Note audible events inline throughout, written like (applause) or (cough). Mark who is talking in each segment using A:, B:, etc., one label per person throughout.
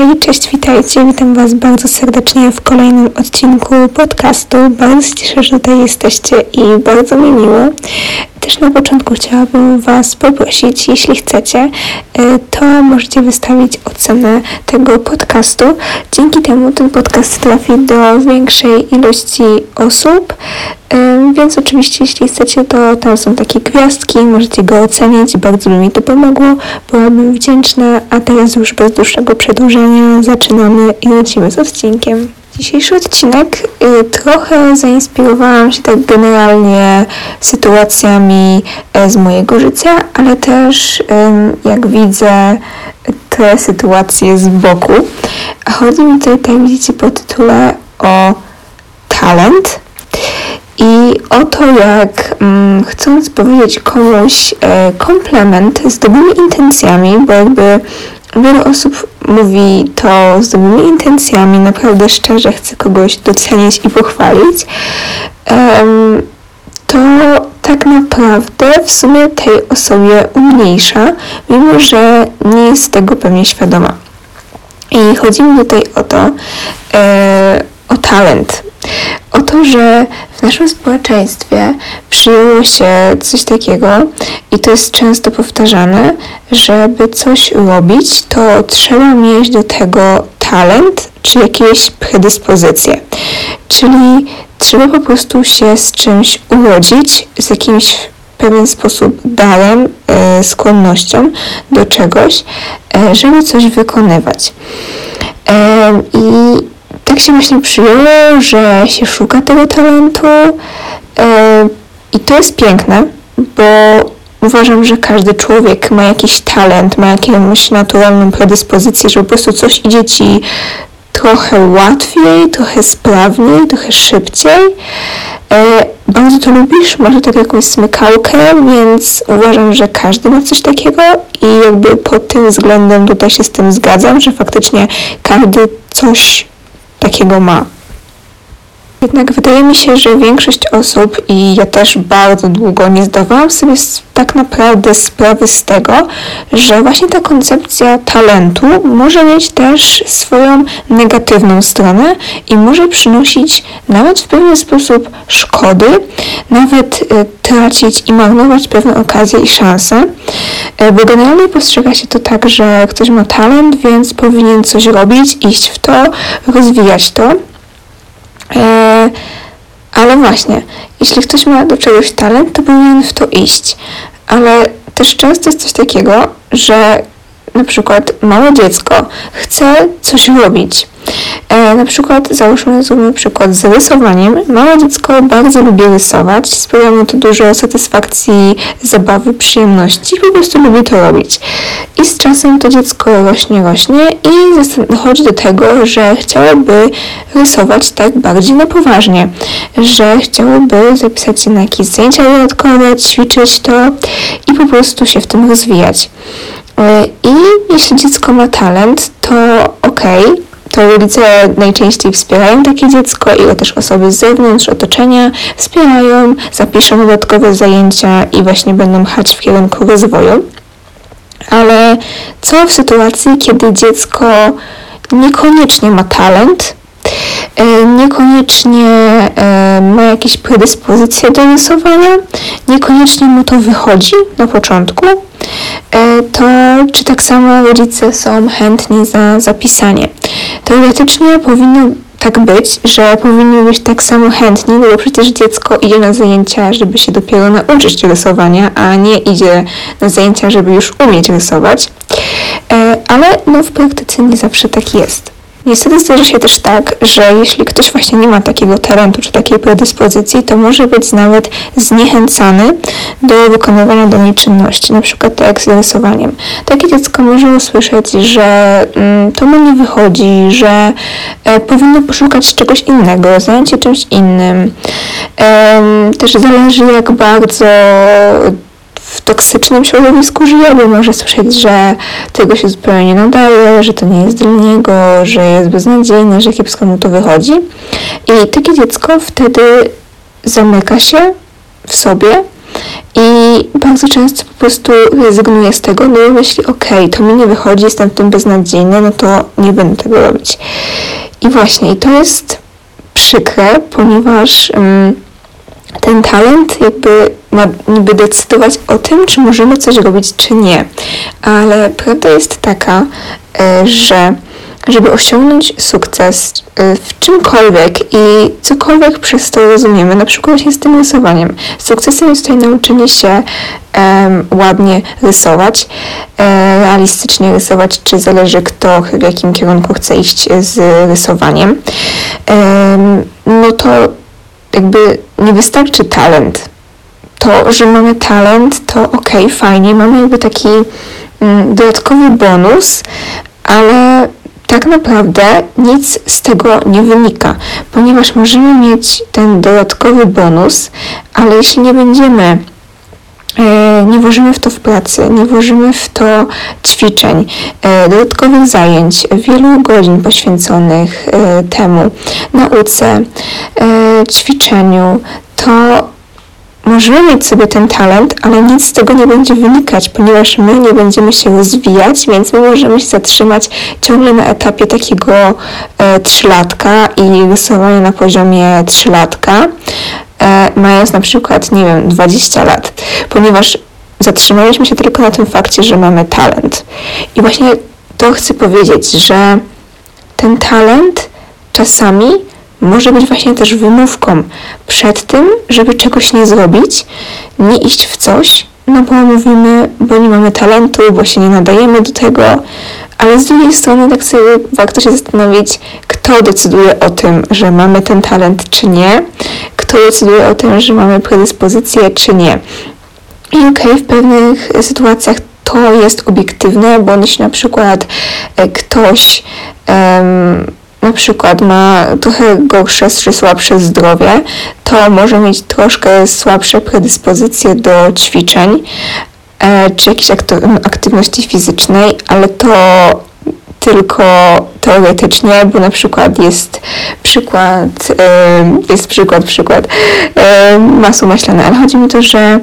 A: Hej, cześć, witajcie. Witam Was bardzo serdecznie w kolejnym odcinku podcastu. Bardzo się cieszę, że tutaj jesteście i bardzo mi miło. Też na początku chciałabym Was poprosić, jeśli chcecie, y, to możecie wystawić ocenę tego podcastu. Dzięki temu ten podcast trafi do większej ilości osób. Więc oczywiście, jeśli chcecie, to tam są takie gwiazdki, możecie go ocenić. Bardzo by mi to pomogło. Byłabym wdzięczna. A teraz już bez dłuższego przedłużenia zaczynamy i lecimy z odcinkiem. Dzisiejszy odcinek y, trochę zainspirowałam się tak generalnie sytuacjami y, z mojego życia, ale też y, jak widzę te sytuacje z boku. A chodzi mi tutaj, tak widzicie po tytule, o talent i o to, jak mm, chcąc powiedzieć komuś e, komplement z dobrymi intencjami, bo jakby wiele osób mówi to z dobrymi intencjami, naprawdę szczerze chce kogoś docenić i pochwalić, to tak naprawdę w sumie tej osobie umniejsza, mimo że nie jest tego pewnie świadoma. I chodzi mi tutaj o to, e, o talent. O to, że w naszym społeczeństwie przyjęło się coś takiego i to jest często powtarzane, żeby coś robić, to trzeba mieć do tego talent czy jakieś predyspozycje. Czyli trzeba po prostu się z czymś urodzić, z jakimś w pewien sposób darem, e, skłonnością do czegoś, e, żeby coś wykonywać. E, I tak się właśnie przyjęło, że się szuka tego talentu e, i to jest piękne, bo uważam, że każdy człowiek ma jakiś talent, ma jakąś naturalną predyspozycję, że po prostu coś idzie ci trochę łatwiej, trochę sprawniej, trochę szybciej. E, bardzo to lubisz, masz tak jakąś smykałkę, więc uważam, że każdy ma coś takiego i jakby pod tym względem tutaj się z tym zgadzam, że faktycznie każdy coś takiego ma. Jednak wydaje mi się, że większość osób i ja też bardzo długo nie zdawałam sobie tak naprawdę sprawy z tego, że właśnie ta koncepcja talentu może mieć też swoją negatywną stronę i może przynosić nawet w pewien sposób szkody, nawet y, tracić i marnować pewne okazje i szanse, bo generalnie postrzega się to tak, że ktoś ma talent, więc powinien coś robić, iść w to, rozwijać to. E, ale właśnie, jeśli ktoś ma do czegoś talent, to powinien w to iść. Ale też często jest coś takiego, że na przykład małe dziecko chce coś robić. E, na przykład załóżmy zróbmy przykład z rysowaniem. Małe dziecko bardzo lubi rysować, sprawia mu to dużo satysfakcji, zabawy, przyjemności po prostu lubi to robić. I z czasem to dziecko rośnie, rośnie i dochodzi do tego, że chciałoby rysować tak bardziej na poważnie, że chciałoby zapisać się na jakieś zajęcia dodatkowe, ćwiczyć to i po prostu się w tym rozwijać. E, I jeśli dziecko ma talent, to okay, to rodzice najczęściej wspierają takie dziecko i też osoby z zewnątrz, otoczenia wspierają, zapiszą dodatkowe zajęcia i właśnie będą chać w kierunku rozwoju. Ale co w sytuacji, kiedy dziecko niekoniecznie ma talent, e, niekoniecznie e, ma jakieś predyspozycje do rysowania, niekoniecznie mu to wychodzi na początku, E, to czy tak samo rodzice są chętni za zapisanie. Teoretycznie powinno tak być, że powinni być tak samo chętni, no bo przecież dziecko idzie na zajęcia, żeby się dopiero nauczyć rysowania, a nie idzie na zajęcia, żeby już umieć rysować. E, ale no w praktyce nie zawsze tak jest. Niestety zdarza się też tak, że jeśli ktoś właśnie nie ma takiego talentu czy takiej predyspozycji, to może być nawet zniechęcany do wykonywania danej czynności, na przykład tak jak z rysowaniem. Takie dziecko może usłyszeć, że mm, to mu nie wychodzi, że e, powinno poszukać czegoś innego, zająć się czymś innym. E, też zależy jak bardzo w toksycznym środowisku żyje, bo może słyszeć, że tego się zupełnie nie nadaje, że to nie jest dla niego, że jest beznadziejny, że kiepsko mu to wychodzi. I takie dziecko wtedy zamyka się w sobie i bardzo często po prostu rezygnuję z tego, no bo myśli, okej, okay, to mi nie wychodzi, jestem w tym beznadziejny, no to nie będę tego robić. I właśnie, i to jest przykre, ponieważ um, ten talent jakby ma niby decydować o tym, czy możemy coś robić, czy nie. Ale prawda jest taka, e, że żeby osiągnąć sukces e, w czymkolwiek i cokolwiek przez to rozumiemy, na przykład właśnie z tym rysowaniem. Sukcesem jest tutaj nauczenie się um, ładnie rysować, e, realistycznie rysować, czy zależy kto w jakim kierunku chce iść z rysowaniem. Um, no to jakby nie wystarczy talent. To, że mamy talent, to ok, fajnie, mamy jakby taki mm, dodatkowy bonus, ale tak naprawdę nic z tego nie wynika, ponieważ możemy mieć ten dodatkowy bonus, ale jeśli nie będziemy nie włożymy w to w pracy, nie włożymy w to ćwiczeń, e, dodatkowych zajęć, wielu godzin poświęconych e, temu, nauce, ćwiczeniu, to możemy mieć sobie ten talent, ale nic z tego nie będzie wynikać, ponieważ my nie będziemy się rozwijać, więc my możemy się zatrzymać ciągle na etapie takiego e, trzylatka i rysowania na poziomie trzylatka, e, mając na przykład, nie wiem, 20 lat, ponieważ zatrzymaliśmy się tylko na tym fakcie, że mamy talent. I właśnie to chcę powiedzieć, że ten talent czasami może być właśnie też wymówką przed tym, żeby czegoś nie zrobić, nie iść w coś, no bo mówimy, bo nie mamy talentu, bo się nie nadajemy do tego, ale z drugiej strony tak sobie warto się zastanowić, kto decyduje o tym, że mamy ten talent czy nie, kto decyduje o tym, że mamy predyspozycję czy nie. I okej, okay, w pewnych sytuacjach to jest obiektywne, bo jeśli na przykład e, ktoś um, na przykład ma trochę gorsze czy słabsze zdrowie, to może mieć troszkę słabsze predyspozycje do ćwiczeń e, czy jakiejś aktywności fizycznej, ale to tylko teoretycznie, bo na przykład jest przykład, jest przykład, przykład masło maślane, ale chodzi mi o to, że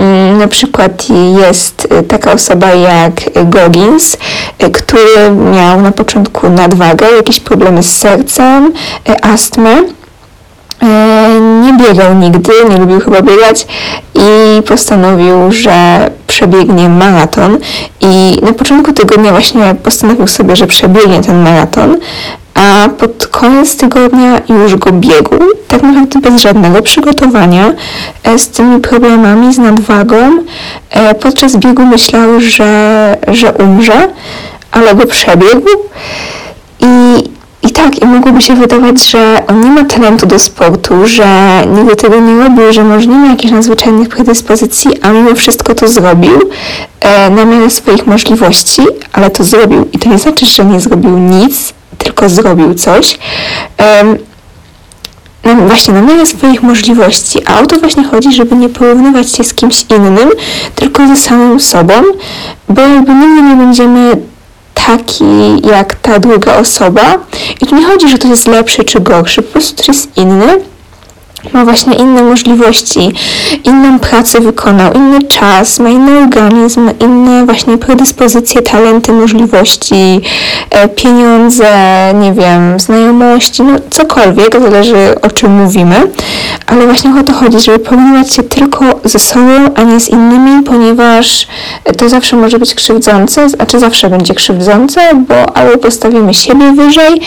A: Mm, na przykład jest y, taka osoba jak Goggins, y, który miał na początku nadwagę, jakieś problemy z sercem, y, astmę. Nie biegał nigdy, nie lubił chyba biegać i postanowił, że przebiegnie maraton. I na początku tygodnia właśnie postanowił sobie, że przebiegnie ten maraton, a pod koniec tygodnia już go biegł, tak naprawdę bez żadnego przygotowania, e, z tymi problemami, z nadwagą. E, podczas biegu myślał, że, że umrze, ale go przebiegł mogłoby się wydawać, że on nie ma talentu do sportu, że nigdy tego nie robił, że może nie ma jakichś nadzwyczajnych predyspozycji, a mimo wszystko to zrobił e, na miarę swoich możliwości, ale to zrobił. I to nie znaczy, że nie zrobił nic, tylko zrobił coś. no właśnie na miarę swoich możliwości, a o to właśnie chodzi, żeby nie porównywać się z kimś innym, tylko ze samym sobą, bo jakby nigdy nie będziemy taki jak ta druga osoba. I tu nie chodzi, że to jest lepszy czy gorszy, po prostu to jest inny ma właśnie inne możliwości, inną pracę wykonał, inny czas, ma inny organizm, inne właśnie predyspozycje, talenty, możliwości, e, pieniądze, nie wiem, znajomości, no cokolwiek, zależy o czym mówimy, ale właśnie o to chodzi, żeby porównywać się tylko ze sobą, a nie z innymi, ponieważ to zawsze może być krzywdzące, a czy zawsze będzie krzywdzące, bo albo postawimy siebie wyżej,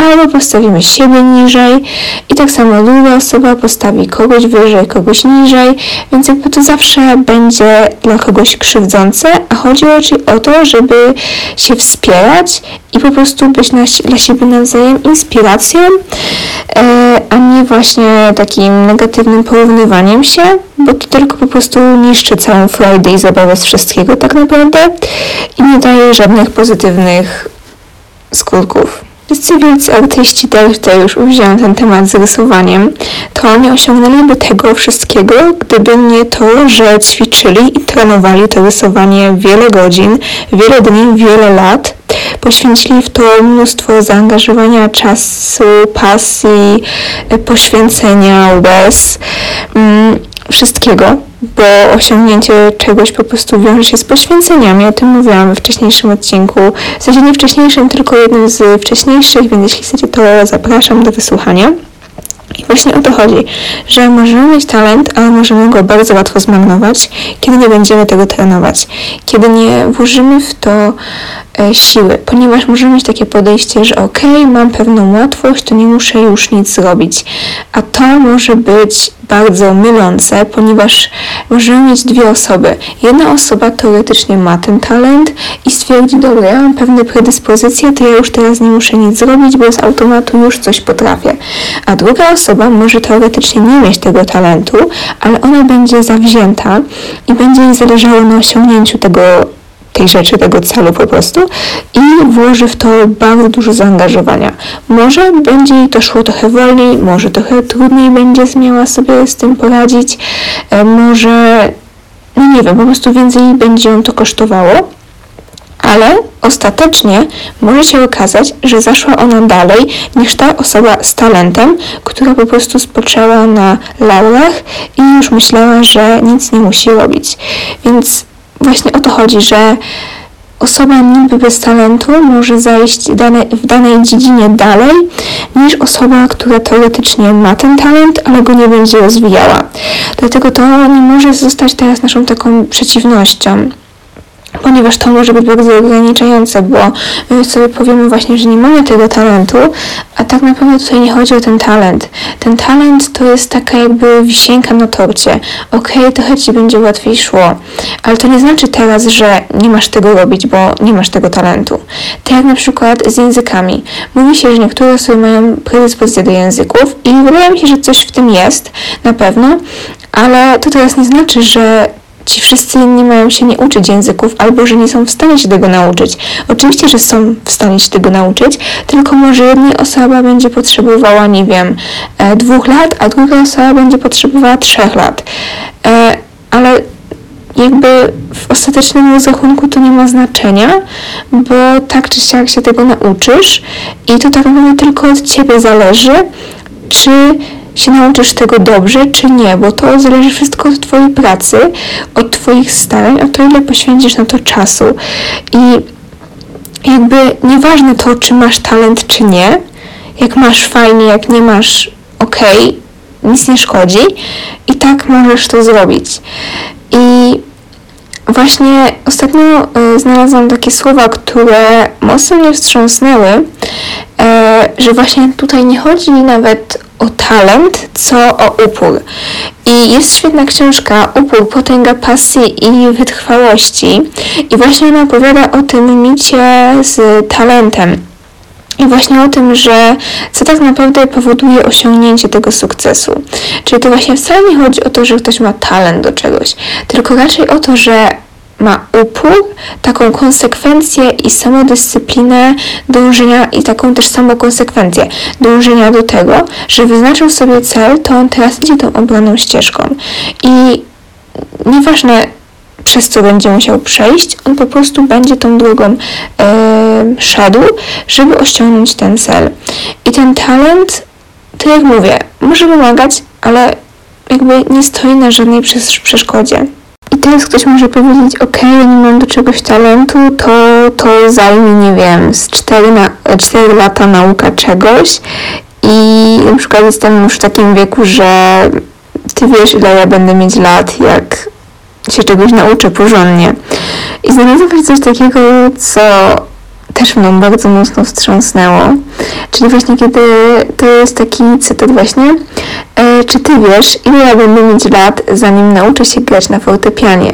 A: albo postawimy siebie niżej i tak samo druga osoba postawi kogoś wyżej, kogoś niżej, więc jakby to zawsze będzie dla kogoś krzywdzące, a chodzi raczej o to, żeby się wspierać i po prostu być na, dla siebie nawzajem inspiracją, e, a nie właśnie takim negatywnym porównywaniem się, bo to tylko po prostu niszczy całą frajdę i zabawę z wszystkiego tak naprawdę i nie daje żadnych pozytywnych skutków. Wszyscy wielcy artyści już uwziąłem ten temat z rysowaniem, to nie osiągnęliby tego wszystkiego, gdyby nie to, że ćwiczyli i trenowali to rysowanie wiele godzin, wiele dni, wiele lat. Poświęcili w to mnóstwo zaangażowania, czasu, pasji, poświęcenia, łez, mm, wszystkiego bo osiągnięcie czegoś po prostu wiąże się z poświęceniami. O tym mówiłam we wcześniejszym odcinku. W sensie nie wcześniejszym, tylko jednym z wcześniejszych, więc jeśli chcecie, to zapraszam do wysłuchania. I właśnie o to chodzi, że możemy mieć talent, ale możemy go bardzo łatwo zmarnować, kiedy nie będziemy tego trenować, kiedy nie włożymy w to e, siły, ponieważ możemy mieć takie podejście, że ok, mam pewną łatwość, to nie muszę już nic zrobić. A to może być bardzo mylące, ponieważ możemy mieć dwie osoby. Jedna osoba teoretycznie ma ten talent i stwierdzi, dobra, ja mam pewne predyspozycje, to ja już teraz nie muszę nic zrobić, bo z automatu już coś potrafię. A druga osoba może teoretycznie nie mieć tego talentu, ale ona będzie zawzięta i będzie jej zależało na osiągnięciu tego tej rzeczy, tego celu po prostu i włoży w to bardzo dużo zaangażowania. Może będzie jej to szło trochę wolniej, może trochę trudniej będzie zmiała sobie z tym poradzić, e, może, no nie wiem, po prostu więcej będzie ją to kosztowało, ale ostatecznie może się okazać, że zaszła ona dalej niż ta osoba z talentem, która po prostu spoczęła na laurach i już myślała, że nic nie musi robić. Więc właśnie o to chodzi, że osoba niby bez talentu może zajść dane, w danej dziedzinie dalej niż osoba, która teoretycznie ma ten talent, ale go nie będzie rozwijała. Dlatego to nie może zostać teraz naszą taką przeciwnością ponieważ to może być bardzo ograniczające, bo my sobie powiemy właśnie, że nie mamy tego talentu, a tak naprawdę tutaj nie chodzi o ten talent. Ten talent to jest taka jakby wisienka na torcie. Okej, okay, trochę ci będzie łatwiej szło, ale to nie znaczy teraz, że nie masz tego robić, bo nie masz tego talentu. Tak jak na przykład z językami. Mówi się, że niektóre osoby mają predyspozycję do języków i wydaje mi się, że coś w tym jest, na pewno, ale to teraz nie znaczy, że ci wszyscy inni mają się nie uczyć języków, albo że nie są w stanie się tego nauczyć. Oczywiście, że są w stanie się tego nauczyć, tylko może jedna osoba będzie potrzebowała, nie wiem, e, dwóch lat, a druga osoba będzie potrzebowała trzech lat. E, ale jakby w ostatecznym rozrachunku to nie ma znaczenia, bo tak czy siak się tego nauczysz i to tak naprawdę tylko od Ciebie zależy, czy się nauczysz tego dobrze, czy nie, bo to zależy wszystko od Twojej pracy, od Twoich starań, od to, ile poświęcisz na to czasu. I jakby nieważne to, czy masz talent, czy nie, jak masz fajnie, jak nie masz ok, nic nie szkodzi i tak możesz to zrobić. I właśnie ostatnio y, znalazłam takie słowa, które mocno mnie wstrząsnęły, że właśnie tutaj nie chodzi nawet o talent, co o upór. I jest świetna książka Upór, potęga pasji i wytrwałości. I właśnie ona opowiada o tym micie z talentem. I właśnie o tym, że co tak naprawdę powoduje osiągnięcie tego sukcesu. Czyli to właśnie wcale nie chodzi o to, że ktoś ma talent do czegoś, tylko raczej o to, że ma upór, taką konsekwencję i samodyscyplinę dążenia i taką też samą konsekwencję dążenia do tego, że wyznaczył sobie cel, to on teraz idzie tą obraną ścieżką. I nieważne przez co będzie musiał przejść, on po prostu będzie tą drogą e, szedł, żeby osiągnąć ten cel. I ten talent, tak jak mówię, może pomagać, ale jakby nie stoi na żadnej przeszkodzie. I teraz ktoś może powiedzieć, ok, ja nie mam do czegoś talentu, to, to zajmie, nie wiem, z 4, na, 4 lata nauka czegoś i na przykład jestem już w takim wieku, że ty wiesz, ile ja będę mieć lat, jak się czegoś nauczę porządnie. I znalazłam coś takiego, co też mną bardzo mocno wstrząsnęło. Czyli właśnie kiedy to jest taki cytat właśnie, e, czy ty wiesz, ile ja będę mieć lat, zanim nauczę się grać na fortepianie?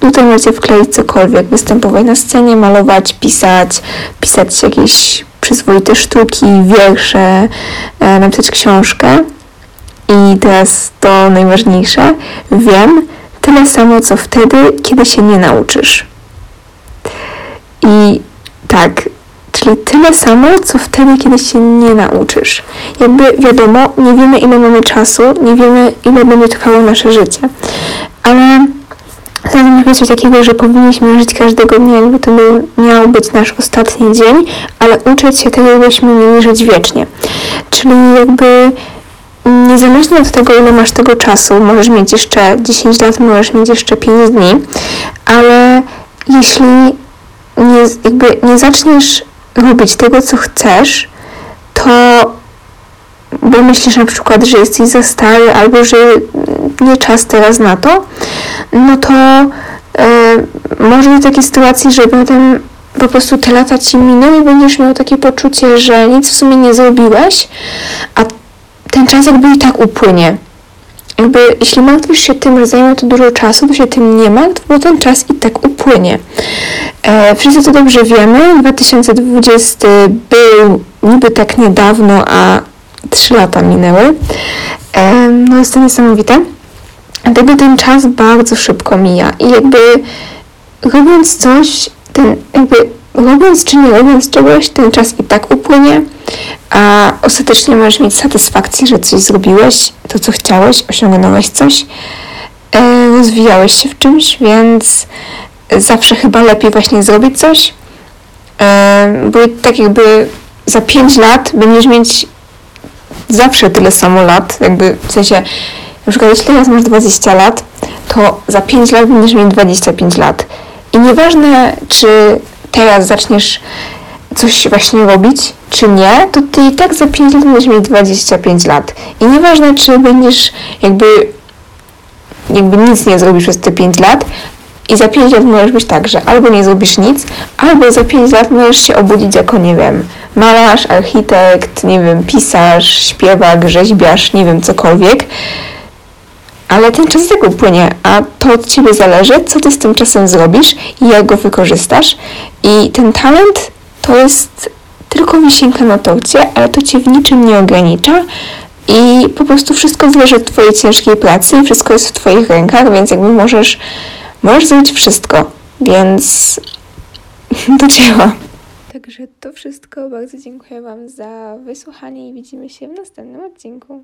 A: Tutaj macie wkleić cokolwiek, występować na scenie, malować, pisać, pisać jakieś przyzwoite sztuki, wiersze, e, napisać książkę. I teraz to najważniejsze. Wiem tyle samo, co wtedy, kiedy się nie nauczysz. I tak, czyli tyle samo, co wtedy, kiedy się nie nauczysz. Jakby wiadomo, nie wiemy ile mamy czasu, nie wiemy ile będzie trwało nasze życie, ale zatem coś takiego, że powinniśmy żyć każdego dnia, jakby to miał być nasz ostatni dzień, ale uczyć się tego, byśmy mieli żyć wiecznie. Czyli jakby niezależnie od tego, ile masz tego czasu, możesz mieć jeszcze 10 lat, możesz mieć jeszcze 5 dni, ale jeśli nie, jakby nie zaczniesz robić tego, co chcesz, to bo myślisz na przykład, że jesteś za stary albo że nie czas teraz na to, no to yy, może być takie sytuacje, że potem po prostu te lata ci miną i będziesz miał takie poczucie, że nic w sumie nie zrobiłeś, a ten czas jakby i tak upłynie. Jakby jeśli martwisz się tym, że zajmie to dużo czasu, to się tym nie martw, bo ten czas i tak upłynie. E, wszyscy to dobrze wiemy. 2020 był niby tak niedawno, a trzy lata minęły. E, no jest to niesamowite. Dlatego ten czas bardzo szybko mija i jakby robiąc coś, ten jakby robiąc czy nie robiąc czegoś, ten czas i tak upłynie, a ostatecznie możesz mieć satysfakcję, że coś zrobiłeś, to co chciałeś, osiągnąłeś coś, e, rozwijałeś się w czymś, więc zawsze chyba lepiej właśnie zrobić coś, e, bo tak jakby za 5 lat będziesz mieć zawsze tyle samo lat, jakby w sensie, na przykład jeśli teraz masz 20 lat, to za 5 lat będziesz mieć 25 lat. I nieważne, czy teraz zaczniesz coś właśnie robić, czy nie, to ty i tak za 5 lat będziesz mieć 25 lat. I nieważne, czy będziesz jakby jakby nic nie zrobisz przez te 5 lat i za 5 lat możesz być tak, że albo nie zrobisz nic, albo za 5 lat możesz się obudzić jako, nie wiem, malarz, architekt, nie wiem, pisarz, śpiewak, rzeźbiarz, nie wiem, cokolwiek. Ale ten czas tak upłynie, a to od Ciebie zależy, co Ty z tym czasem zrobisz i jak go wykorzystasz. I ten talent to jest tylko wisienka na torcie, ale to Cię w niczym nie ogranicza i po prostu wszystko zależy od Twojej ciężkiej pracy i wszystko jest w Twoich rękach, więc jakby możesz, możesz zrobić wszystko, więc (laughs) do dzieła. Także to wszystko. Bardzo dziękuję Wam za wysłuchanie i widzimy się w następnym odcinku.